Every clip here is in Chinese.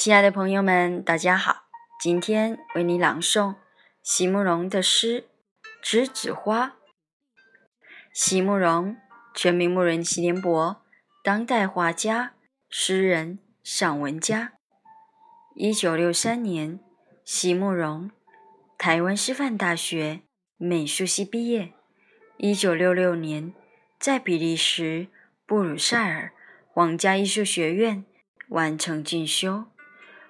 亲爱的朋友们，大家好！今天为你朗诵席慕容的诗《栀子花》。席慕容，全名慕容席联博，当代画家、诗人、散文家。一九六三年，席慕容台湾师范大学美术系毕业。一九六六年，在比利时布鲁塞尔皇家艺术学院完成进修。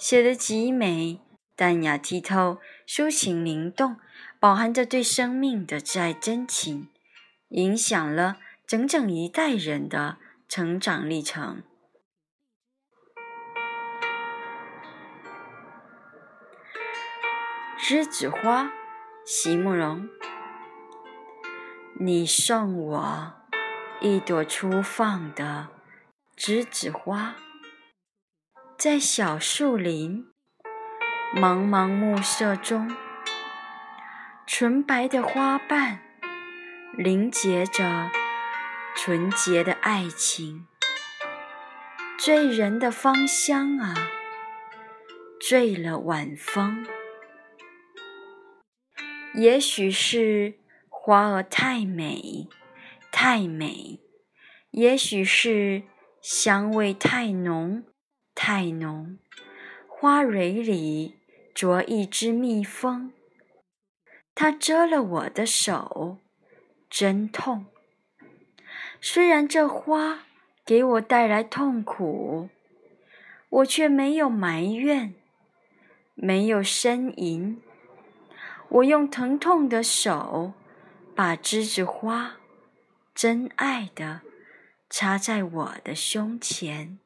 写得极美，淡雅剔透，抒情灵动，饱含着对生命的挚爱真情，影响了整整一代人的成长历程。栀子花，席慕容。你送我一朵初放的栀子花。在小树林，茫茫暮色中，纯白的花瓣凝结着纯洁的爱情，醉人的芳香啊，醉了晚风。也许是花儿太美，太美；也许是香味太浓。太浓，花蕊里着一只蜜蜂，它蛰了我的手，真痛。虽然这花给我带来痛苦，我却没有埋怨，没有呻吟。我用疼痛的手，把栀子花真爱的插在我的胸前。